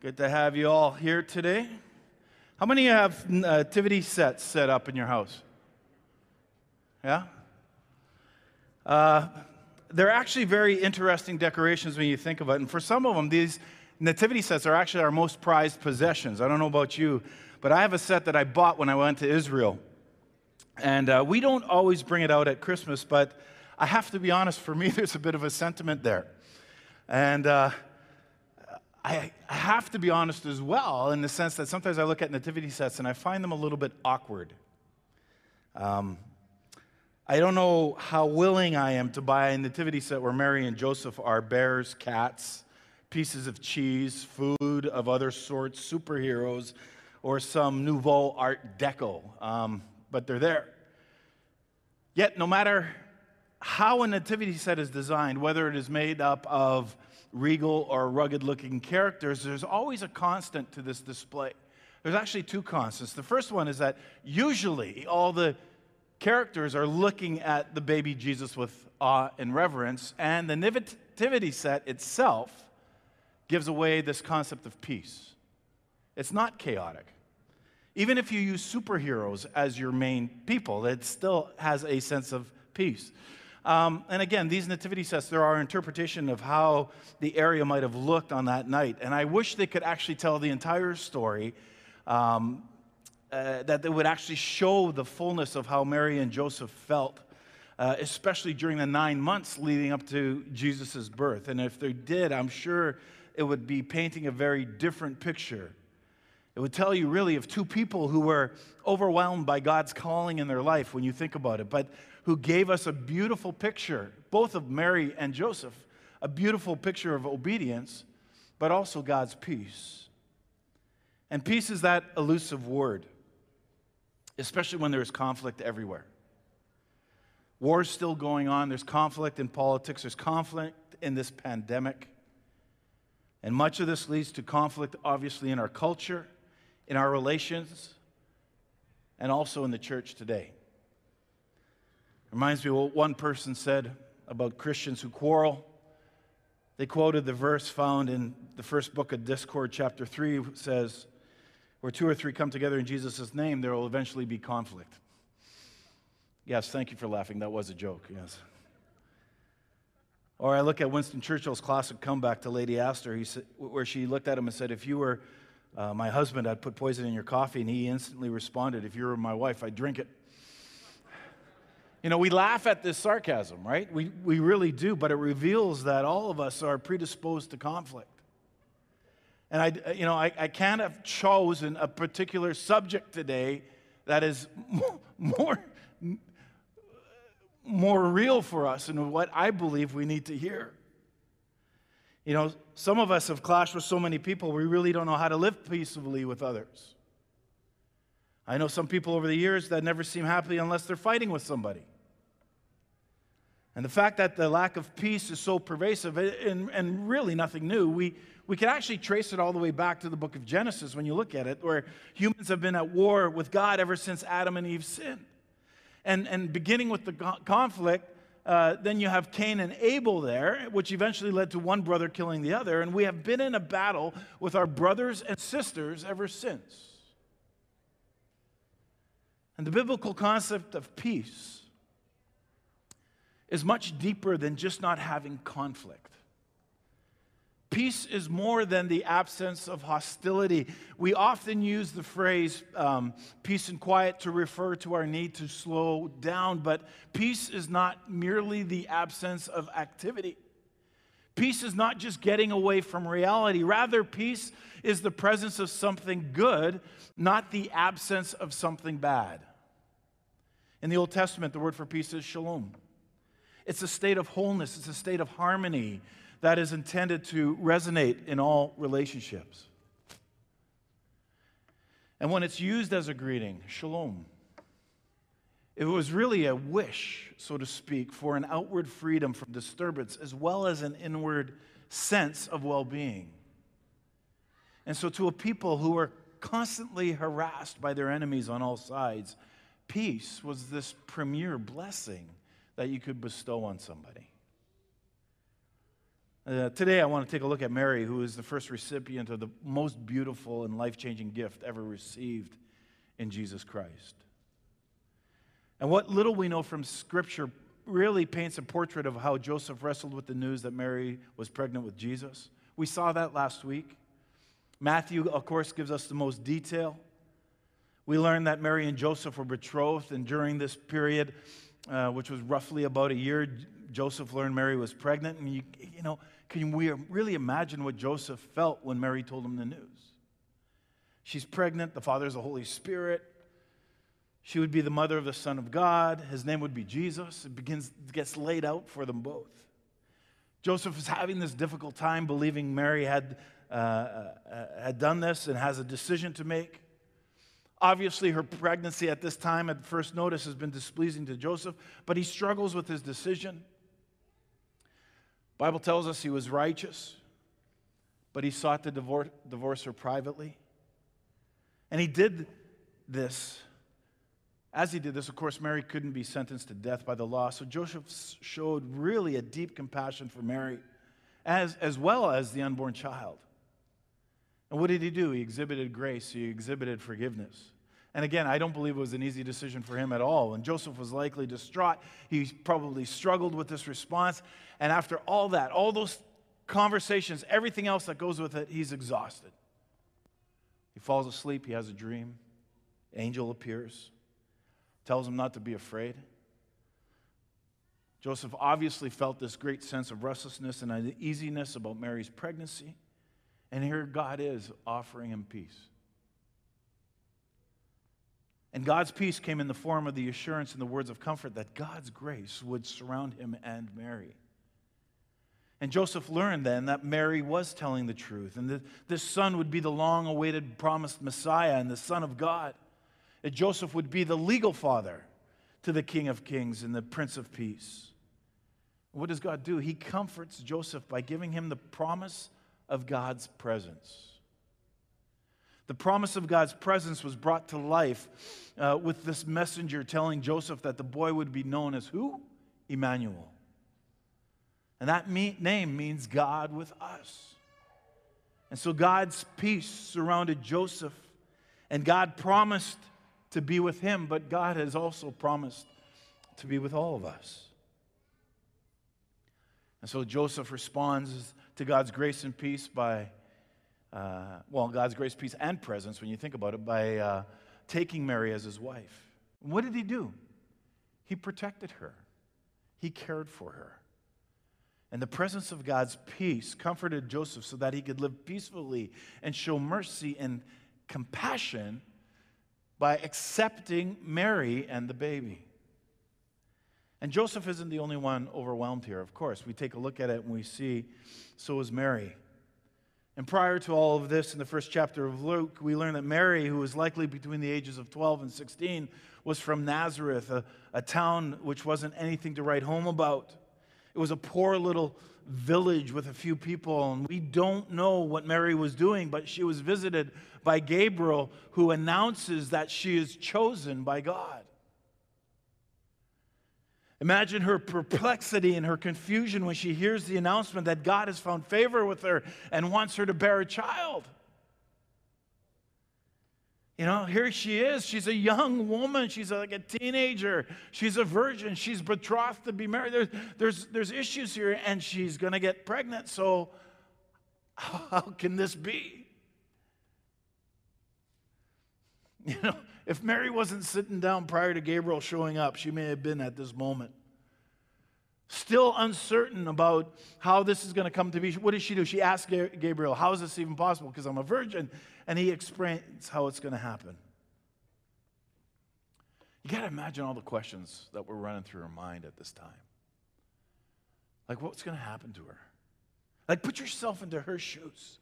Good to have you all here today. How many of you have nativity sets set up in your house? Yeah? Uh, they're actually very interesting decorations when you think of it. And for some of them, these nativity sets are actually our most prized possessions. I don't know about you, but I have a set that I bought when I went to Israel. And uh, we don't always bring it out at Christmas, but I have to be honest, for me, there's a bit of a sentiment there. And uh, I, have to be honest as well, in the sense that sometimes I look at nativity sets and I find them a little bit awkward. Um, I don't know how willing I am to buy a nativity set where Mary and Joseph are bears, cats, pieces of cheese, food of other sorts, superheroes, or some nouveau art deco. Um, but they're there. Yet, no matter how a nativity set is designed, whether it is made up of regal or rugged looking characters, there's always a constant to this display. There's actually two constants. The first one is that usually all the characters are looking at the baby Jesus with awe and reverence, and the nativity set itself gives away this concept of peace. It's not chaotic. Even if you use superheroes as your main people, it still has a sense of peace. Um, and again, these nativity sets, there are interpretation of how the area might have looked on that night. And I wish they could actually tell the entire story, um, uh, that they would actually show the fullness of how Mary and Joseph felt, uh, especially during the nine months leading up to Jesus' birth. And if they did, I'm sure it would be painting a very different picture. It would tell you really of two people who were overwhelmed by God's calling in their life when you think about it. But who gave us a beautiful picture, both of Mary and Joseph, a beautiful picture of obedience, but also God's peace. And peace is that elusive word, especially when there's conflict everywhere. War's still going on, there's conflict in politics, there's conflict in this pandemic. And much of this leads to conflict, obviously, in our culture, in our relations, and also in the church today. Reminds me what one person said about Christians who quarrel. They quoted the verse found in the first book of Discord, chapter 3, says, Where two or three come together in Jesus' name, there will eventually be conflict. Yes, thank you for laughing. That was a joke, yes. Or I look at Winston Churchill's classic comeback to Lady Astor, said, where she looked at him and said, If you were uh, my husband, I'd put poison in your coffee. And he instantly responded, If you were my wife, I'd drink it. You know, we laugh at this sarcasm, right? We, we really do, but it reveals that all of us are predisposed to conflict. And I, you know, I, I can't have chosen a particular subject today that is more, more real for us and what I believe we need to hear. You know, some of us have clashed with so many people, we really don't know how to live peaceably with others. I know some people over the years that never seem happy unless they're fighting with somebody. And the fact that the lack of peace is so pervasive and, and really nothing new, we, we can actually trace it all the way back to the book of Genesis when you look at it, where humans have been at war with God ever since Adam and Eve sinned. And, and beginning with the conflict, uh, then you have Cain and Abel there, which eventually led to one brother killing the other. And we have been in a battle with our brothers and sisters ever since. And the biblical concept of peace is much deeper than just not having conflict. Peace is more than the absence of hostility. We often use the phrase um, peace and quiet to refer to our need to slow down, but peace is not merely the absence of activity. Peace is not just getting away from reality. Rather, peace is the presence of something good, not the absence of something bad. In the Old Testament, the word for peace is shalom. It's a state of wholeness, it's a state of harmony that is intended to resonate in all relationships. And when it's used as a greeting, shalom, it was really a wish, so to speak, for an outward freedom from disturbance as well as an inward sense of well being. And so, to a people who were constantly harassed by their enemies on all sides, peace was this premier blessing that you could bestow on somebody. Uh, today, I want to take a look at Mary, who is the first recipient of the most beautiful and life changing gift ever received in Jesus Christ. And what little we know from Scripture really paints a portrait of how Joseph wrestled with the news that Mary was pregnant with Jesus. We saw that last week. Matthew, of course, gives us the most detail. We learn that Mary and Joseph were betrothed, and during this period, uh, which was roughly about a year, Joseph learned Mary was pregnant. And you, you know, can we really imagine what Joseph felt when Mary told him the news? She's pregnant, the Father is the Holy Spirit. She would be the mother of the Son of God. His name would be Jesus. It begins, gets laid out for them both. Joseph is having this difficult time believing Mary had, uh, uh, had done this and has a decision to make. Obviously, her pregnancy at this time, at first notice, has been displeasing to Joseph, but he struggles with his decision. Bible tells us he was righteous, but he sought to divorce, divorce her privately. And he did this. As he did this, of course, Mary couldn't be sentenced to death by the law. So Joseph showed really a deep compassion for Mary, as, as well as the unborn child. And what did he do? He exhibited grace, he exhibited forgiveness. And again, I don't believe it was an easy decision for him at all. And Joseph was likely distraught. He probably struggled with this response. And after all that, all those conversations, everything else that goes with it, he's exhausted. He falls asleep. He has a dream. Angel appears, tells him not to be afraid. Joseph obviously felt this great sense of restlessness and uneasiness about Mary's pregnancy. And here God is offering him peace. And God's peace came in the form of the assurance and the words of comfort that God's grace would surround him and Mary. And Joseph learned then that Mary was telling the truth, and that this son would be the long awaited promised Messiah and the Son of God. That Joseph would be the legal father to the King of Kings and the Prince of Peace. What does God do? He comforts Joseph by giving him the promise of God's presence. The promise of God's presence was brought to life uh, with this messenger telling Joseph that the boy would be known as who? Emmanuel. And that me- name means God with us. And so God's peace surrounded Joseph, and God promised to be with him, but God has also promised to be with all of us. And so Joseph responds to God's grace and peace by, uh, well, God's grace, peace, and presence, when you think about it, by uh, taking Mary as his wife. what did he do? He protected her, he cared for her. And the presence of God's peace comforted Joseph so that he could live peacefully and show mercy and compassion by accepting Mary and the baby. And Joseph isn't the only one overwhelmed here, of course. We take a look at it and we see so is Mary. And prior to all of this, in the first chapter of Luke, we learn that Mary, who was likely between the ages of 12 and 16, was from Nazareth, a, a town which wasn't anything to write home about. It was a poor little village with a few people, and we don't know what Mary was doing, but she was visited by Gabriel, who announces that she is chosen by God. Imagine her perplexity and her confusion when she hears the announcement that God has found favor with her and wants her to bear a child. You know, here she is. She's a young woman. She's like a teenager. She's a virgin. She's betrothed to be married. There's, there's, there's issues here, and she's going to get pregnant. So, how can this be? You know, if Mary wasn't sitting down prior to Gabriel showing up, she may have been at this moment. Still uncertain about how this is going to come to be. What does she do? She asks Gabriel, How is this even possible? Because I'm a virgin. And he explains how it's going to happen. You got to imagine all the questions that were running through her mind at this time. Like, what's going to happen to her? Like, put yourself into her shoes.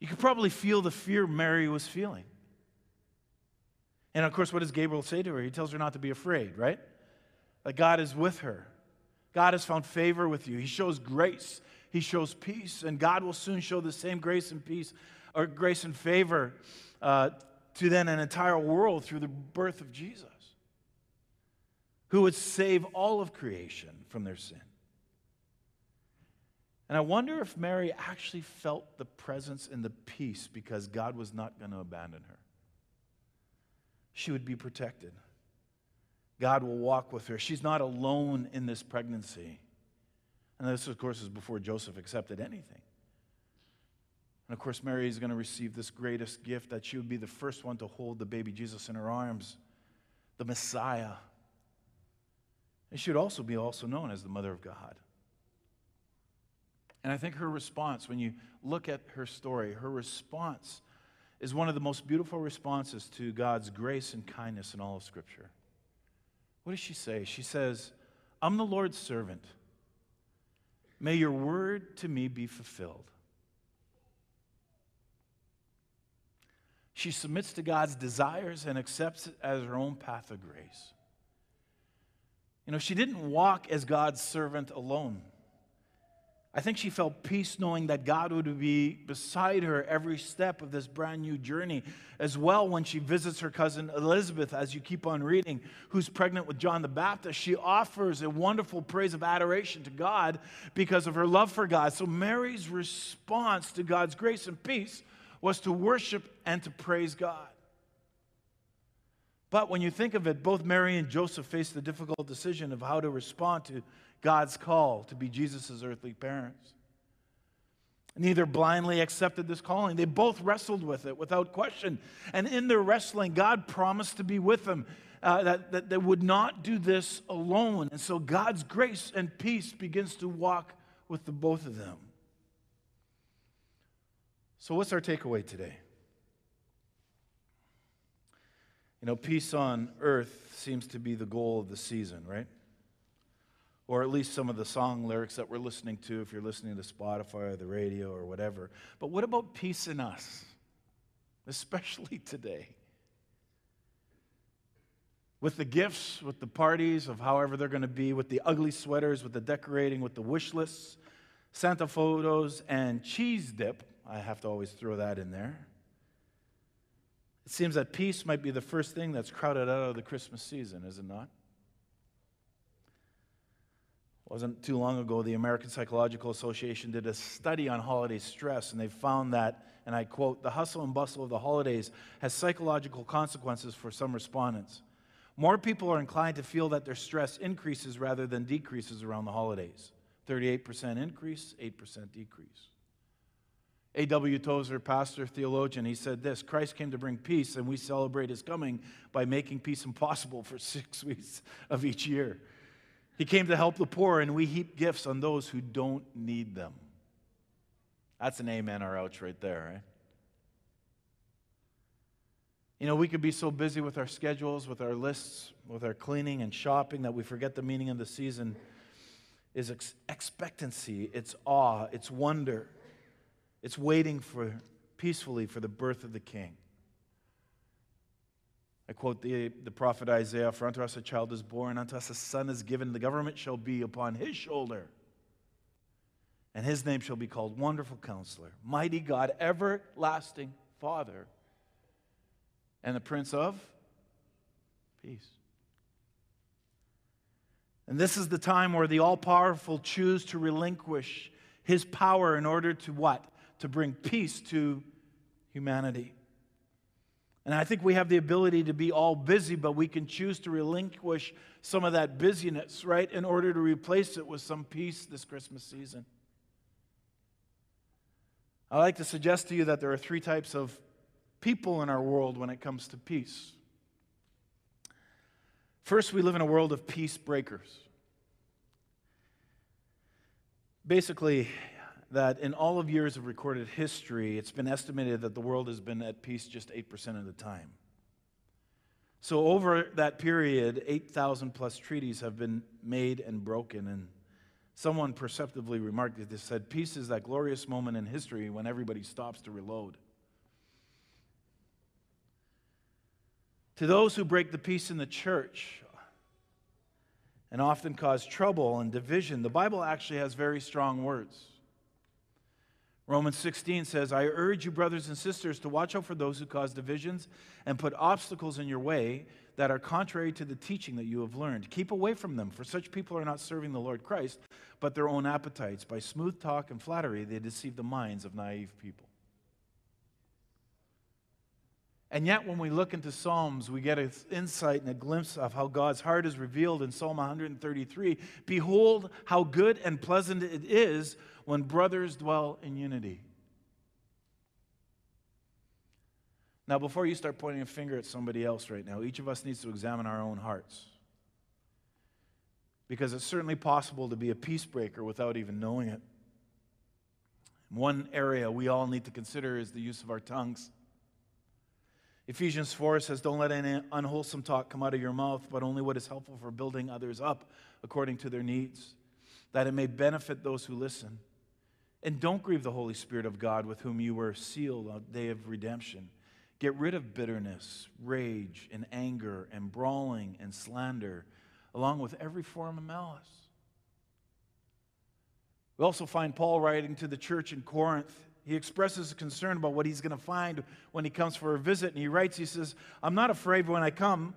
You could probably feel the fear Mary was feeling. And of course, what does Gabriel say to her? He tells her not to be afraid, right? that God is with her. God has found favor with you. He shows grace, He shows peace, and God will soon show the same grace and peace, or grace and favor uh, to then an entire world through the birth of Jesus, who would save all of creation from their sin. And I wonder if Mary actually felt the presence and the peace because God was not going to abandon her. She would be protected. God will walk with her. She's not alone in this pregnancy. And this, of course, is before Joseph accepted anything. And of course, Mary is going to receive this greatest gift that she would be the first one to hold the baby Jesus in her arms, the Messiah. And she would also be also known as the mother of God. And I think her response, when you look at her story, her response is one of the most beautiful responses to God's grace and kindness in all of Scripture. What does she say? She says, I'm the Lord's servant. May your word to me be fulfilled. She submits to God's desires and accepts it as her own path of grace. You know, she didn't walk as God's servant alone. I think she felt peace knowing that God would be beside her every step of this brand new journey. As well, when she visits her cousin Elizabeth, as you keep on reading, who's pregnant with John the Baptist, she offers a wonderful praise of adoration to God because of her love for God. So, Mary's response to God's grace and peace was to worship and to praise God. But when you think of it, both Mary and Joseph faced the difficult decision of how to respond to God's call to be Jesus' earthly parents. Neither blindly accepted this calling. They both wrestled with it without question. And in their wrestling, God promised to be with them, uh, that, that they would not do this alone. And so God's grace and peace begins to walk with the both of them. So, what's our takeaway today? You know, peace on earth seems to be the goal of the season, right? Or at least some of the song lyrics that we're listening to if you're listening to Spotify or the radio or whatever. But what about peace in us, especially today? With the gifts, with the parties of however they're going to be, with the ugly sweaters, with the decorating, with the wish lists, Santa photos, and cheese dip I have to always throw that in there. It seems that peace might be the first thing that's crowded out of the Christmas season, is it not? Wasn't too long ago, the American Psychological Association did a study on holiday stress, and they found that, and I quote, the hustle and bustle of the holidays has psychological consequences for some respondents. More people are inclined to feel that their stress increases rather than decreases around the holidays. 38% increase, 8% decrease. A.W. Tozer, pastor, theologian, he said this Christ came to bring peace, and we celebrate his coming by making peace impossible for six weeks of each year. He came to help the poor, and we heap gifts on those who don't need them. That's an amen or ouch right there, right? You know, we could be so busy with our schedules, with our lists, with our cleaning and shopping that we forget the meaning of the season is ex- expectancy, it's awe, it's wonder. It's waiting for peacefully for the birth of the king. I quote the, the prophet Isaiah For unto us a child is born, unto us a son is given, the government shall be upon his shoulder. And his name shall be called Wonderful Counselor, Mighty God, Everlasting Father, and the Prince of Peace. And this is the time where the all powerful choose to relinquish his power in order to what? to bring peace to humanity. And I think we have the ability to be all busy, but we can choose to relinquish some of that busyness, right, in order to replace it with some peace this Christmas season. I like to suggest to you that there are three types of people in our world when it comes to peace. First, we live in a world of peace breakers. Basically, that in all of years of recorded history, it's been estimated that the world has been at peace just 8% of the time. So, over that period, 8,000 plus treaties have been made and broken. And someone perceptively remarked that they said, Peace is that glorious moment in history when everybody stops to reload. To those who break the peace in the church and often cause trouble and division, the Bible actually has very strong words. Romans 16 says, I urge you, brothers and sisters, to watch out for those who cause divisions and put obstacles in your way that are contrary to the teaching that you have learned. Keep away from them, for such people are not serving the Lord Christ, but their own appetites. By smooth talk and flattery, they deceive the minds of naive people. And yet, when we look into Psalms, we get an insight and a glimpse of how God's heart is revealed in Psalm 133. Behold, how good and pleasant it is when brothers dwell in unity. Now, before you start pointing a finger at somebody else right now, each of us needs to examine our own hearts. Because it's certainly possible to be a peacebreaker without even knowing it. One area we all need to consider is the use of our tongues. Ephesians 4 says, Don't let any unwholesome talk come out of your mouth, but only what is helpful for building others up according to their needs, that it may benefit those who listen. And don't grieve the Holy Spirit of God with whom you were sealed on the day of redemption. Get rid of bitterness, rage, and anger, and brawling and slander, along with every form of malice. We also find Paul writing to the church in Corinth. He expresses concern about what he's going to find when he comes for a visit. And he writes, he says, I'm not afraid when I come,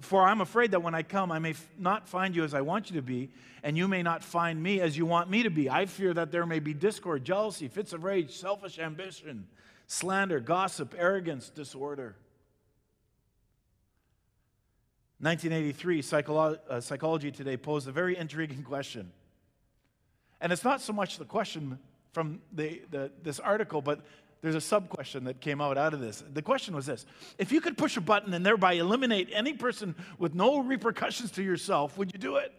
for I'm afraid that when I come, I may f- not find you as I want you to be, and you may not find me as you want me to be. I fear that there may be discord, jealousy, fits of rage, selfish ambition slander, gossip, arrogance, disorder. 1983, Psycholo- uh, Psychology Today posed a very intriguing question. And it's not so much the question from the, the, this article, but there's a sub question that came out out of this. The question was this If you could push a button and thereby eliminate any person with no repercussions to yourself, would you do it?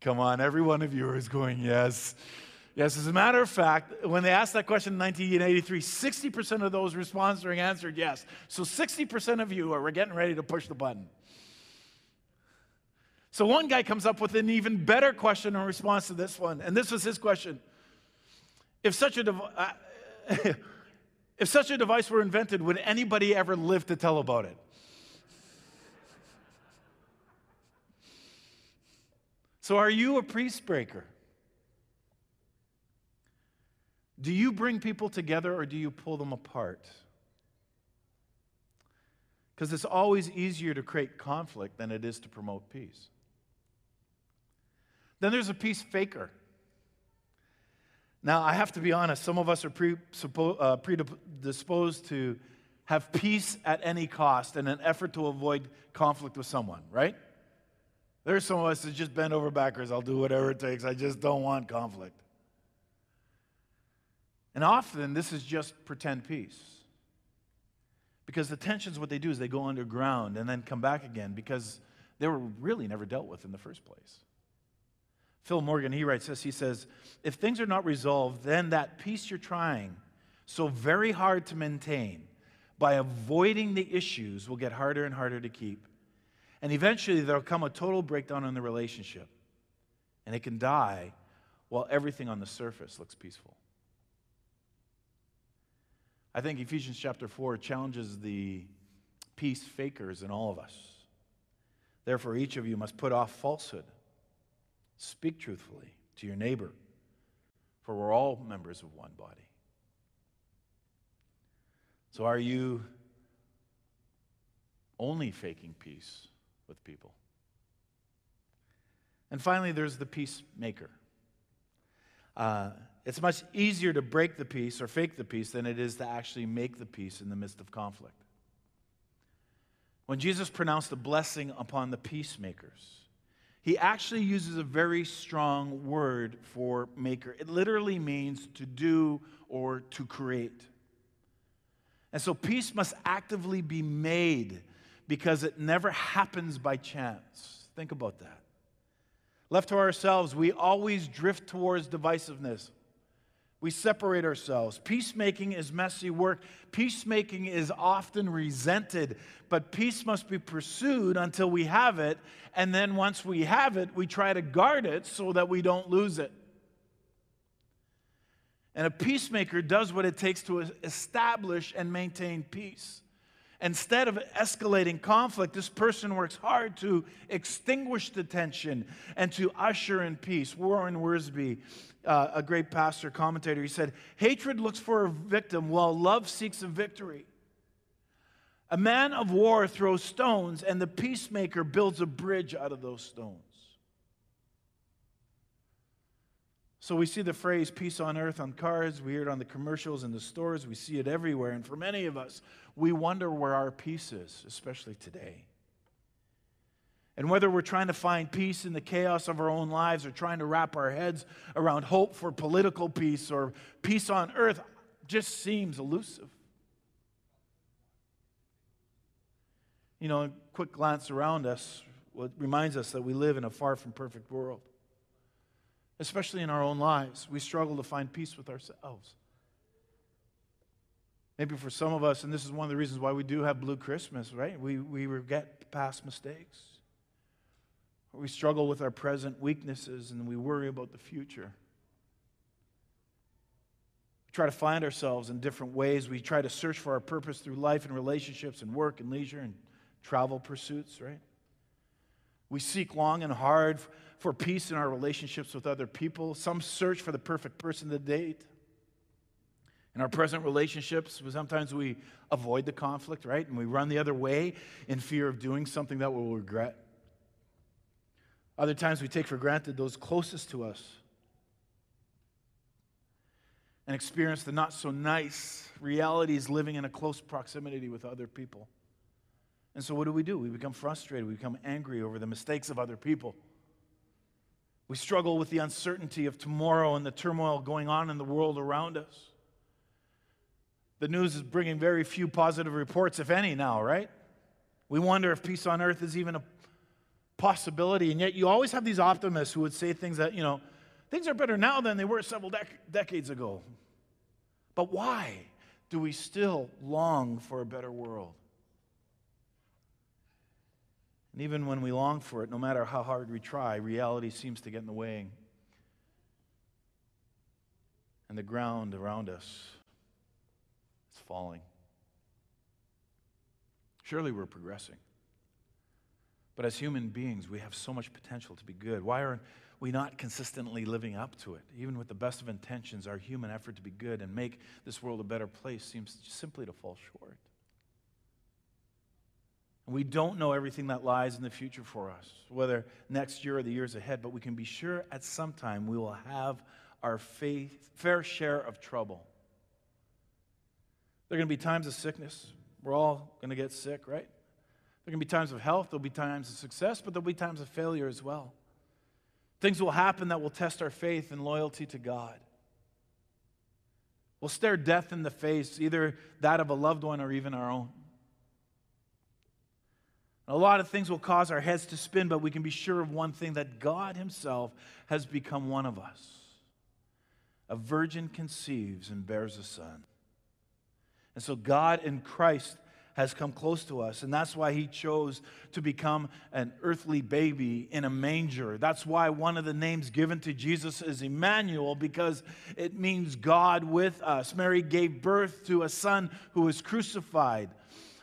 Come on, every one of you is going, yes. Yes, as a matter of fact, when they asked that question in 1983, 60% of those responding answered yes. So 60% of you are getting ready to push the button. So one guy comes up with an even better question in response to this one, and this was his question: If such a dev- uh, if such a device were invented, would anybody ever live to tell about it? So, are you a peace breaker? Do you bring people together or do you pull them apart? Because it's always easier to create conflict than it is to promote peace. Then there's a peace faker. Now, I have to be honest, some of us are uh, predisposed to have peace at any cost in an effort to avoid conflict with someone, right? There's some of us that just bend over backwards. I'll do whatever it takes. I just don't want conflict. And often this is just pretend peace. Because the tensions, what they do is they go underground and then come back again because they were really never dealt with in the first place. Phil Morgan, he writes this he says, If things are not resolved, then that peace you're trying so very hard to maintain by avoiding the issues will get harder and harder to keep. And eventually there'll come a total breakdown in the relationship. And it can die while everything on the surface looks peaceful. I think Ephesians chapter 4 challenges the peace fakers in all of us. Therefore, each of you must put off falsehood. Speak truthfully to your neighbor, for we're all members of one body. So, are you only faking peace with people? And finally, there's the peacemaker. Uh, it's much easier to break the peace or fake the peace than it is to actually make the peace in the midst of conflict. When Jesus pronounced a blessing upon the peacemakers, he actually uses a very strong word for maker. It literally means to do or to create. And so peace must actively be made because it never happens by chance. Think about that. Left to ourselves, we always drift towards divisiveness. We separate ourselves. Peacemaking is messy work. Peacemaking is often resented, but peace must be pursued until we have it. And then once we have it, we try to guard it so that we don't lose it. And a peacemaker does what it takes to establish and maintain peace. Instead of escalating conflict, this person works hard to extinguish the tension and to usher in peace. Warren Wiersbe, uh, a great pastor commentator, he said, Hatred looks for a victim while love seeks a victory. A man of war throws stones, and the peacemaker builds a bridge out of those stones. So we see the phrase peace on earth on cards, we hear it on the commercials in the stores, we see it everywhere. And for many of us, we wonder where our peace is, especially today. And whether we're trying to find peace in the chaos of our own lives or trying to wrap our heads around hope for political peace or peace on earth just seems elusive. You know, a quick glance around us reminds us that we live in a far from perfect world especially in our own lives. We struggle to find peace with ourselves. Maybe for some of us, and this is one of the reasons why we do have Blue Christmas, right? We, we regret past mistakes. We struggle with our present weaknesses and we worry about the future. We try to find ourselves in different ways. We try to search for our purpose through life and relationships and work and leisure and travel pursuits, right? We seek long and hard for peace in our relationships with other people. Some search for the perfect person to date. In our present relationships, sometimes we avoid the conflict, right? And we run the other way in fear of doing something that we'll regret. Other times we take for granted those closest to us and experience the not so nice realities living in a close proximity with other people. And so, what do we do? We become frustrated, we become angry over the mistakes of other people. We struggle with the uncertainty of tomorrow and the turmoil going on in the world around us. The news is bringing very few positive reports, if any, now, right? We wonder if peace on earth is even a possibility. And yet, you always have these optimists who would say things that, you know, things are better now than they were several dec- decades ago. But why do we still long for a better world? And even when we long for it, no matter how hard we try, reality seems to get in the way. And the ground around us is falling. Surely we're progressing. But as human beings, we have so much potential to be good. Why are we not consistently living up to it? Even with the best of intentions, our human effort to be good and make this world a better place seems simply to fall short. We don't know everything that lies in the future for us, whether next year or the years ahead, but we can be sure at some time we will have our faith, fair share of trouble. There are going to be times of sickness. We're all going to get sick, right? There are going to be times of health, there'll be times of success, but there'll be times of failure as well. Things will happen that will test our faith and loyalty to God. We'll stare death in the face, either that of a loved one or even our own. A lot of things will cause our heads to spin, but we can be sure of one thing that God Himself has become one of us. A virgin conceives and bears a son. And so God in Christ has come close to us. And that's why he chose to become an earthly baby in a manger. That's why one of the names given to Jesus is Emmanuel, because it means God with us. Mary gave birth to a son who was crucified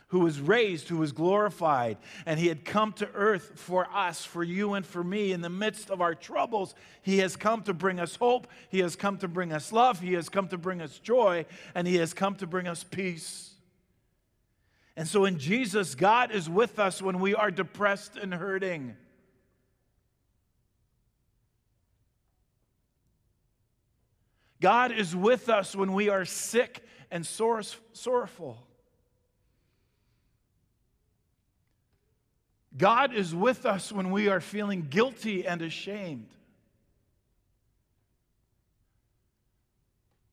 who was raised, who was glorified, and he had come to earth for us, for you and for me in the midst of our troubles. He has come to bring us hope, he has come to bring us love, he has come to bring us joy, and he has come to bring us peace. And so in Jesus, God is with us when we are depressed and hurting. God is with us when we are sick and sorrowful. God is with us when we are feeling guilty and ashamed.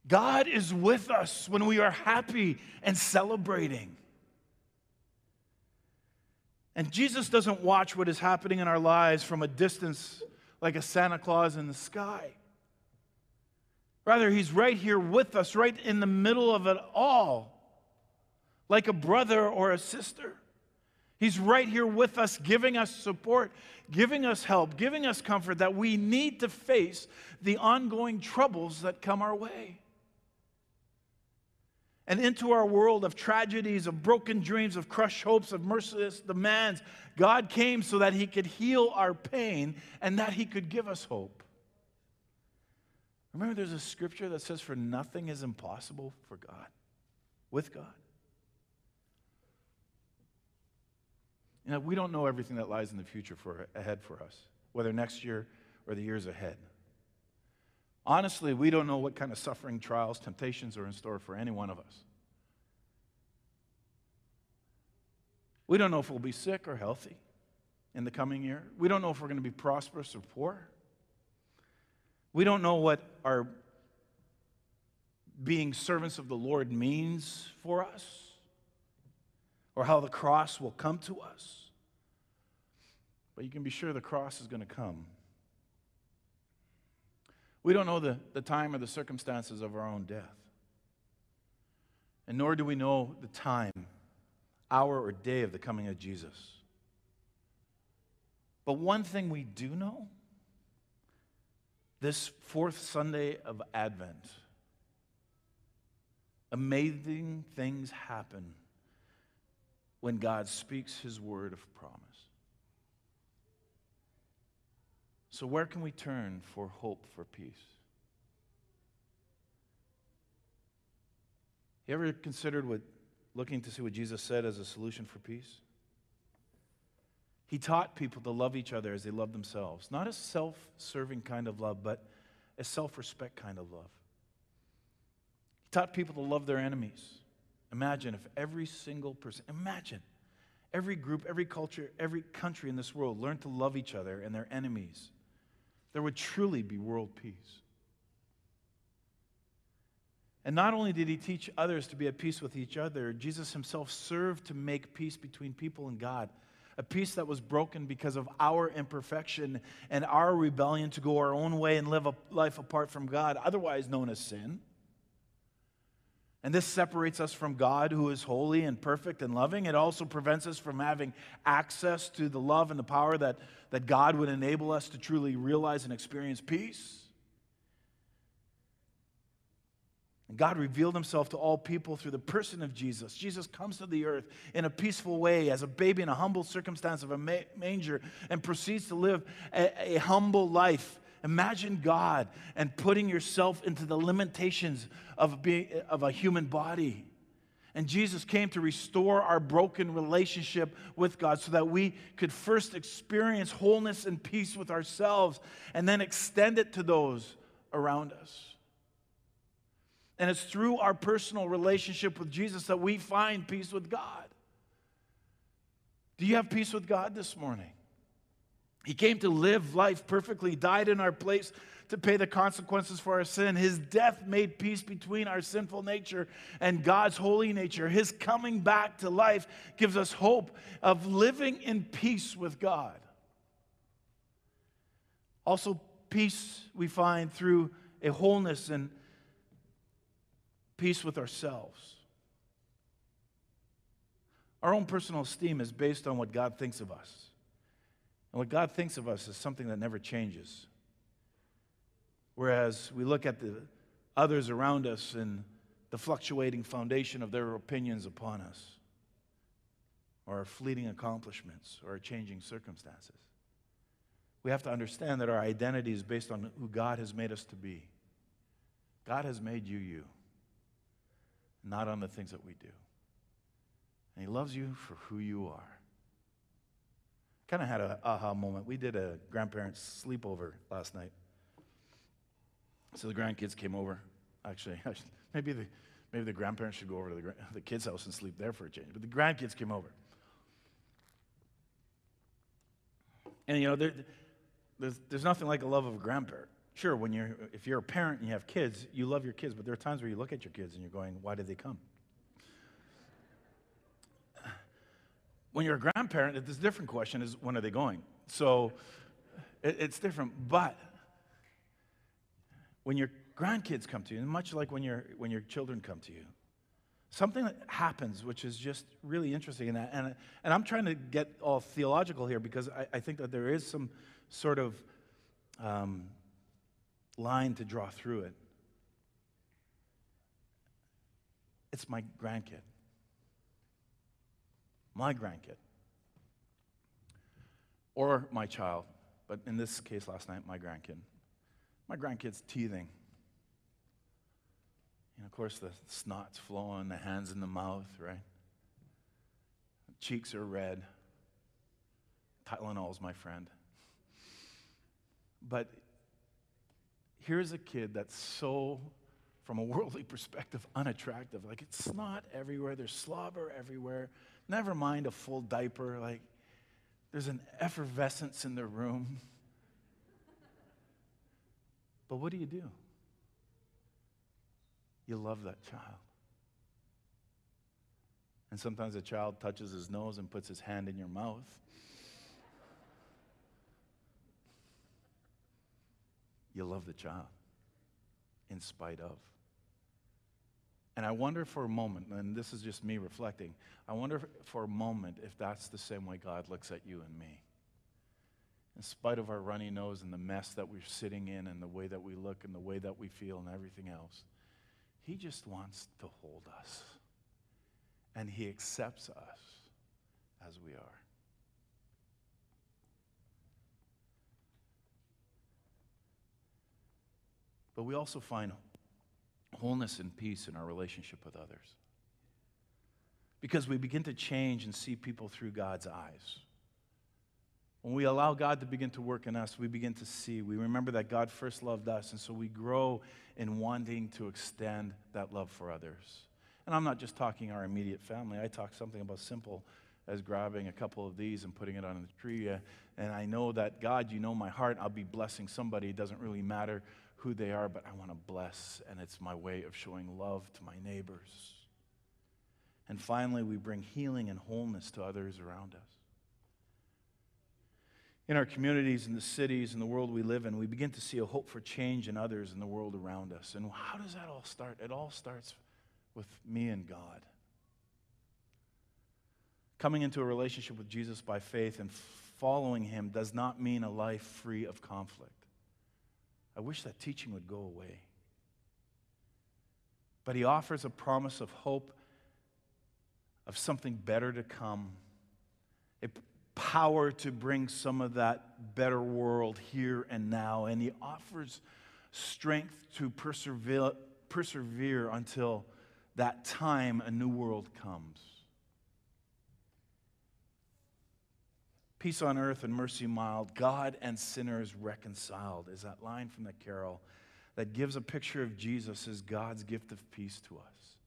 God is with us when we are happy and celebrating. And Jesus doesn't watch what is happening in our lives from a distance like a Santa Claus in the sky. Rather, He's right here with us, right in the middle of it all, like a brother or a sister. He's right here with us, giving us support, giving us help, giving us comfort that we need to face the ongoing troubles that come our way. And into our world of tragedies, of broken dreams, of crushed hopes, of merciless demands, God came so that He could heal our pain and that He could give us hope. Remember, there's a scripture that says, For nothing is impossible for God, with God. You know, we don't know everything that lies in the future for, ahead for us, whether next year or the years ahead. Honestly, we don't know what kind of suffering, trials, temptations are in store for any one of us. We don't know if we'll be sick or healthy in the coming year. We don't know if we're going to be prosperous or poor. We don't know what our being servants of the Lord means for us or how the cross will come to us. But you can be sure the cross is going to come. We don't know the, the time or the circumstances of our own death. And nor do we know the time, hour, or day of the coming of Jesus. But one thing we do know this fourth Sunday of Advent, amazing things happen when God speaks his word of promise. So, where can we turn for hope for peace? You ever considered what looking to see what Jesus said as a solution for peace? He taught people to love each other as they love themselves. Not a self serving kind of love, but a self respect kind of love. He taught people to love their enemies. Imagine if every single person, imagine every group, every culture, every country in this world learned to love each other and their enemies. There would truly be world peace. And not only did he teach others to be at peace with each other, Jesus himself served to make peace between people and God a peace that was broken because of our imperfection and our rebellion to go our own way and live a life apart from God, otherwise known as sin. And this separates us from God, who is holy and perfect and loving. It also prevents us from having access to the love and the power that, that God would enable us to truly realize and experience peace. And God revealed himself to all people through the person of Jesus. Jesus comes to the earth in a peaceful way as a baby in a humble circumstance of a manger and proceeds to live a, a humble life. Imagine God and putting yourself into the limitations of, being, of a human body. And Jesus came to restore our broken relationship with God so that we could first experience wholeness and peace with ourselves and then extend it to those around us. And it's through our personal relationship with Jesus that we find peace with God. Do you have peace with God this morning? He came to live life perfectly, died in our place to pay the consequences for our sin. His death made peace between our sinful nature and God's holy nature. His coming back to life gives us hope of living in peace with God. Also, peace we find through a wholeness and peace with ourselves. Our own personal esteem is based on what God thinks of us. And what God thinks of us is something that never changes. Whereas we look at the others around us and the fluctuating foundation of their opinions upon us, or our fleeting accomplishments, or our changing circumstances. We have to understand that our identity is based on who God has made us to be. God has made you you not on the things that we do. And He loves you for who you are. Kind of had an aha moment. We did a grandparents' sleepover last night. So the grandkids came over. Actually, maybe the, maybe the grandparents should go over to the, the kids' house and sleep there for a change. But the grandkids came over. And you know, there, there's, there's nothing like a love of a grandparent. Sure, when you're, if you're a parent and you have kids, you love your kids, but there are times where you look at your kids and you're going, why did they come? When you're a grandparent, it's a different question is when are they going? So it, it's different. But when your grandkids come to you, and much like when, your when your children come to you, something that happens which is just really interesting. And, and, and I'm trying to get all theological here because I, I think that there is some sort of um, line to draw through it. It's my grandkid. My grandkid. Or my child, but in this case last night, my grandkid. My grandkid's teething. And of course, the snot's flowing, the hands in the mouth, right? Cheeks are red. Tylenol's my friend. But here's a kid that's so, from a worldly perspective, unattractive. Like it's snot everywhere, there's slobber everywhere. Never mind a full diaper. Like there's an effervescence in the room. But what do you do? You love that child. And sometimes a child touches his nose and puts his hand in your mouth. You love the child in spite of. And I wonder for a moment, and this is just me reflecting, I wonder for a moment if that's the same way God looks at you and me. In spite of our runny nose and the mess that we're sitting in, and the way that we look, and the way that we feel, and everything else, He just wants to hold us and He accepts us as we are. But we also find wholeness and peace in our relationship with others. Because we begin to change and see people through God's eyes. When we allow God to begin to work in us, we begin to see. We remember that God first loved us, and so we grow in wanting to extend that love for others. And I'm not just talking our immediate family, I talk something about simple as grabbing a couple of these and putting it on the tree. And I know that, God, you know my heart. I'll be blessing somebody. It doesn't really matter who they are, but I want to bless. And it's my way of showing love to my neighbors. And finally, we bring healing and wholeness to others around us. In our communities, in the cities, in the world we live in, we begin to see a hope for change in others in the world around us. And how does that all start? It all starts with me and God. Coming into a relationship with Jesus by faith and following him does not mean a life free of conflict. I wish that teaching would go away. But he offers a promise of hope, of something better to come, a power to bring some of that better world here and now. And he offers strength to persevere, persevere until that time a new world comes. Peace on earth and mercy mild, God and sinners reconciled, is that line from the carol that gives a picture of Jesus as God's gift of peace to us.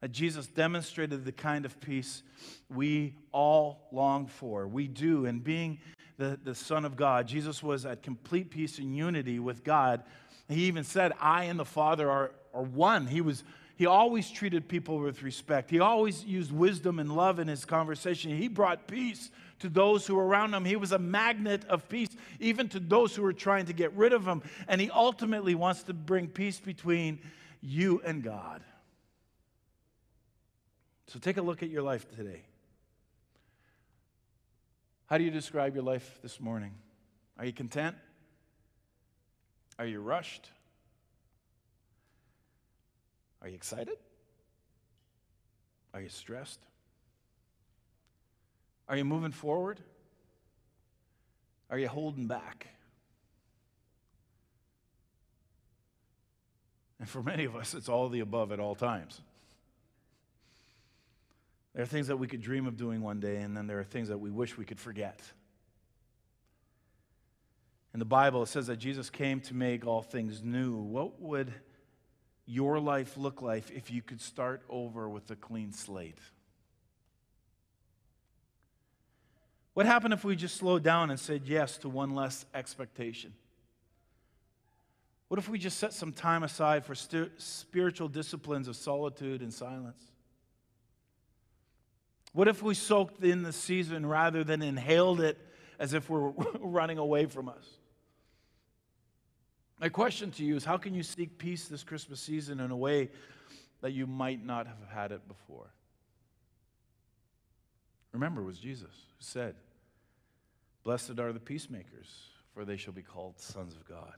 That Jesus demonstrated the kind of peace we all long for. We do. And being the, the Son of God, Jesus was at complete peace and unity with God. He even said, I and the Father are, are one. He was he always treated people with respect. He always used wisdom and love in his conversation. He brought peace to those who were around him. He was a magnet of peace, even to those who were trying to get rid of him. And he ultimately wants to bring peace between you and God. So take a look at your life today. How do you describe your life this morning? Are you content? Are you rushed? Are you excited? Are you stressed? Are you moving forward? Are you holding back? And for many of us, it's all the above at all times. There are things that we could dream of doing one day, and then there are things that we wish we could forget. In the Bible, it says that Jesus came to make all things new. What would your life look like if you could start over with a clean slate? What happened if we just slowed down and said yes to one less expectation? What if we just set some time aside for spiritual disciplines of solitude and silence? What if we soaked in the season rather than inhaled it as if we're running away from us? My question to you is how can you seek peace this Christmas season in a way that you might not have had it before? Remember, it was Jesus who said, Blessed are the peacemakers, for they shall be called sons of God.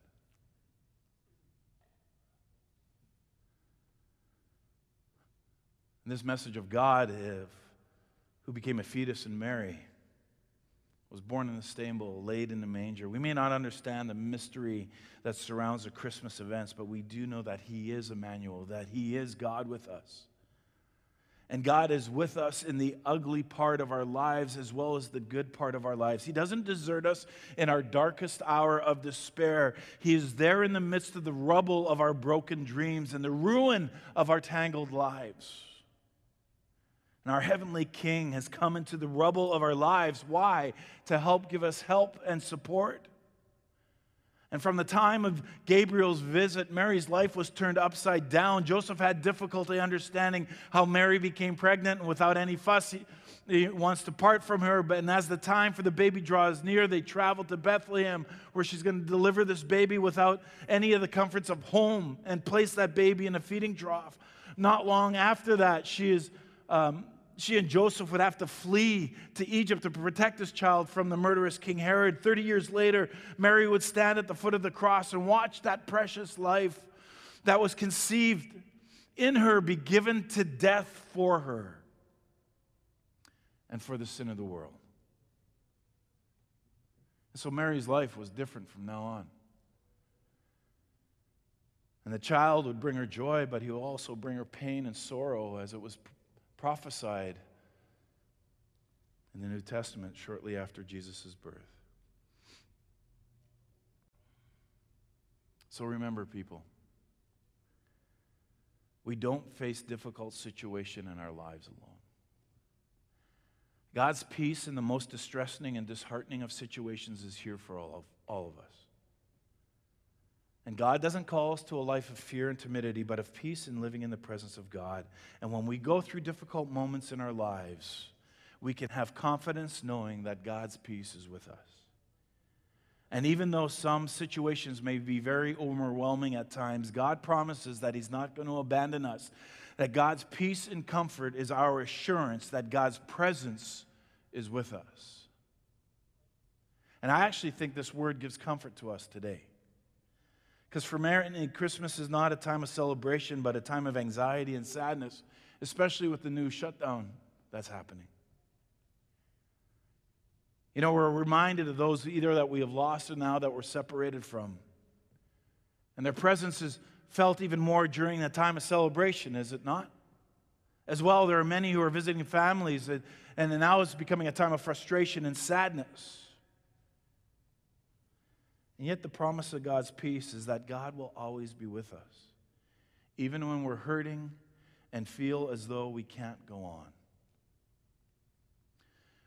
And this message of God, if, who became a fetus in Mary, was born in a stable, laid in a manger. We may not understand the mystery that surrounds the Christmas events, but we do know that He is Emmanuel, that He is God with us. And God is with us in the ugly part of our lives as well as the good part of our lives. He doesn't desert us in our darkest hour of despair. He is there in the midst of the rubble of our broken dreams and the ruin of our tangled lives. And our heavenly King has come into the rubble of our lives. Why? To help give us help and support. And from the time of Gabriel's visit, Mary's life was turned upside down. Joseph had difficulty understanding how Mary became pregnant, and without any fuss, he, he, wants to part from her. But and as the time for the baby draws near, they travel to Bethlehem, where she's going to deliver this baby without any of the comforts of home and place that baby in a feeding trough. Not long after that, she is um, she and Joseph would have to flee to Egypt to protect this child from the murderous King Herod. 30 years later, Mary would stand at the foot of the cross and watch that precious life that was conceived in her be given to death for her and for the sin of the world. And so Mary's life was different from now on. And the child would bring her joy, but he would also bring her pain and sorrow as it was prophesied in the New Testament shortly after Jesus' birth. So remember, people, we don't face difficult situation in our lives alone. God's peace in the most distressing and disheartening of situations is here for all of, all of us. And God doesn't call us to a life of fear and timidity, but of peace and living in the presence of God. And when we go through difficult moments in our lives, we can have confidence knowing that God's peace is with us. And even though some situations may be very overwhelming at times, God promises that He's not going to abandon us, that God's peace and comfort is our assurance that God's presence is with us. And I actually think this word gives comfort to us today. Because for many, eh, Christmas is not a time of celebration, but a time of anxiety and sadness, especially with the new shutdown that's happening. You know, we're reminded of those either that we have lost or now that we're separated from. And their presence is felt even more during the time of celebration, is it not? As well, there are many who are visiting families, and now it's becoming a time of frustration and sadness. And yet, the promise of God's peace is that God will always be with us, even when we're hurting and feel as though we can't go on.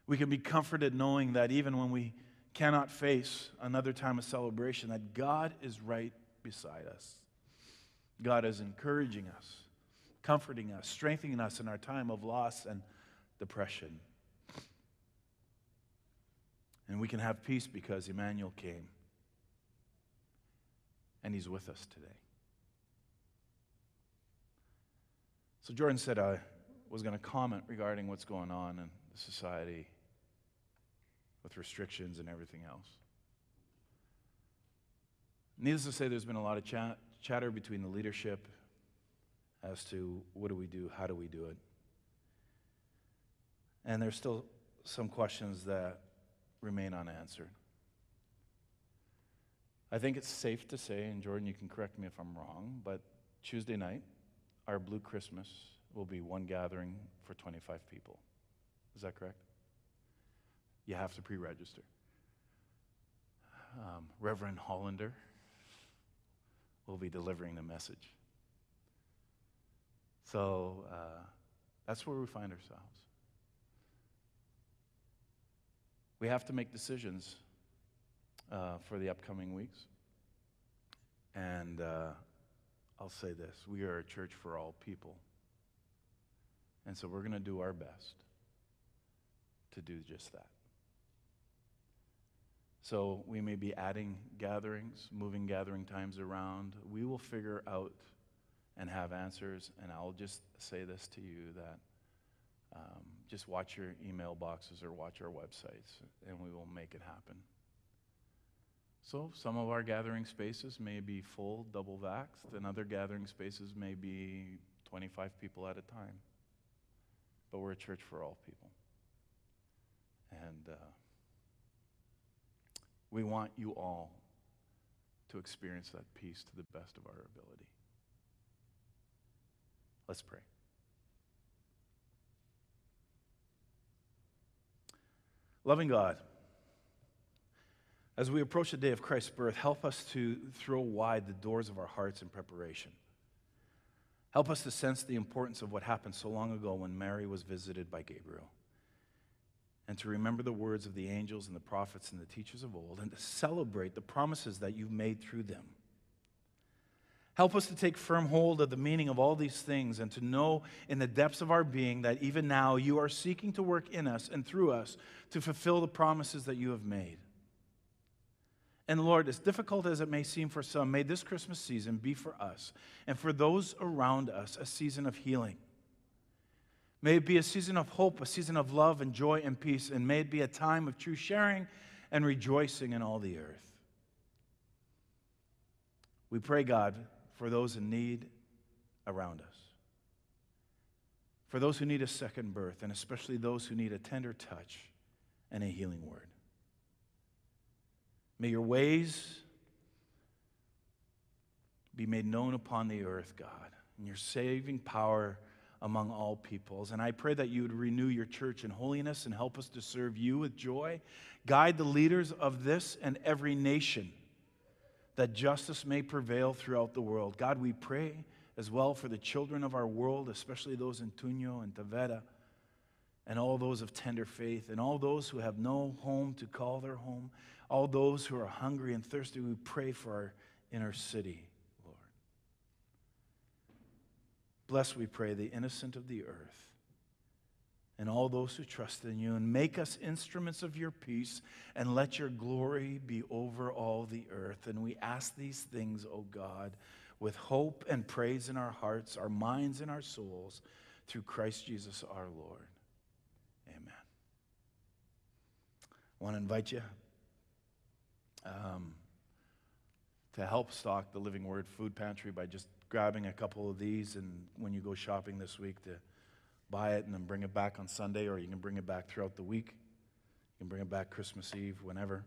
We can be comforted knowing that even when we cannot face another time of celebration, that God is right beside us. God is encouraging us, comforting us, strengthening us in our time of loss and depression. And we can have peace because Emmanuel came and He's with us today. So, Jordan said I was going to comment regarding what's going on in the society with restrictions and everything else. Needless to say, there's been a lot of chat, chatter between the leadership as to what do we do, how do we do it. And there's still some questions that remain unanswered. I think it's safe to say, and Jordan, you can correct me if I'm wrong, but Tuesday night, our Blue Christmas will be one gathering for 25 people. Is that correct? You have to pre register. Um, Reverend Hollander will be delivering the message. So uh, that's where we find ourselves. We have to make decisions uh, for the upcoming weeks. And uh, I'll say this we are a church for all people. And so we're going to do our best to do just that. So we may be adding gatherings, moving gathering times around. We will figure out and have answers. And I'll just say this to you that um, just watch your email boxes or watch our websites, and we will make it happen. So some of our gathering spaces may be full, double vaxxed, and other gathering spaces may be 25 people at a time. But we're a church for all people. And uh, we want you all to experience that peace to the best of our ability. Let's pray. Loving God as we approach the day of Christ's birth, help us to throw wide the doors of our hearts in preparation. Help us to sense the importance of what happened so long ago when Mary was visited by Gabriel. And to remember the words of the angels and the prophets and the teachers of old, and to celebrate the promises that you've made through them. Help us to take firm hold of the meaning of all these things and to know in the depths of our being that even now you are seeking to work in us and through us to fulfill the promises that you have made. And Lord, as difficult as it may seem for some, may this Christmas season be for us and for those around us a season of healing. May it be a season of hope, a season of love and joy and peace, and may it be a time of true sharing and rejoicing in all the earth. We pray, God, for those in need around us, for those who need a second birth, and especially those who need a tender touch and a healing word. May your ways be made known upon the earth, God, and your saving power among all peoples. And I pray that you would renew your church in holiness and help us to serve you with joy. Guide the leaders of this and every nation that justice may prevail throughout the world. God, we pray as well for the children of our world, especially those in Tuño and Taveta, and all those of tender faith, and all those who have no home to call their home, all those who are hungry and thirsty. We pray for our inner city, Lord. Bless, we pray, the innocent of the earth and all those who trust in you, and make us instruments of your peace, and let your glory be over all the earth. And we ask these things, O God, with hope and praise in our hearts, our minds, and our souls, through Christ Jesus our Lord. Amen. I want to invite you um, to help stock the Living Word Food Pantry by just grabbing a couple of these, and when you go shopping this week, to buy it and then bring it back on Sunday, or you can bring it back throughout the week. You can bring it back Christmas Eve, whenever.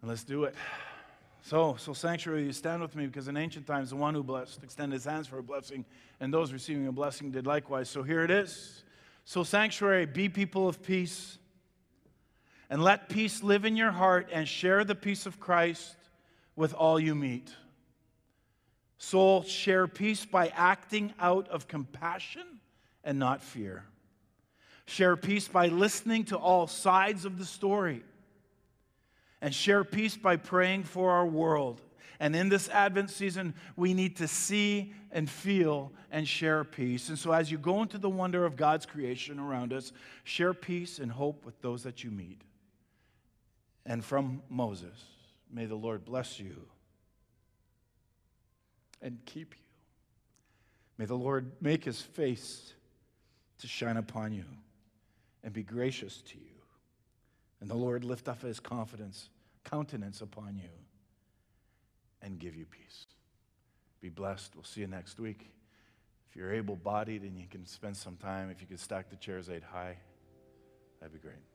And let's do it. So, so sanctuary, you stand with me because in ancient times, the one who blessed extended his hands for a blessing, and those receiving a blessing did likewise. So here it is. So, sanctuary, be people of peace, and let peace live in your heart, and share the peace of Christ with all you meet. Soul, share peace by acting out of compassion and not fear. Share peace by listening to all sides of the story. And share peace by praying for our world. And in this Advent season, we need to see and feel and share peace. And so, as you go into the wonder of God's creation around us, share peace and hope with those that you meet. And from Moses, may the Lord bless you and keep you. May the Lord make his face to shine upon you and be gracious to you. And the Lord lift up his confidence, countenance upon you and give you peace. Be blessed. We'll see you next week. If you're able bodied and you can spend some time, if you could stack the chairs eight high, that'd be great.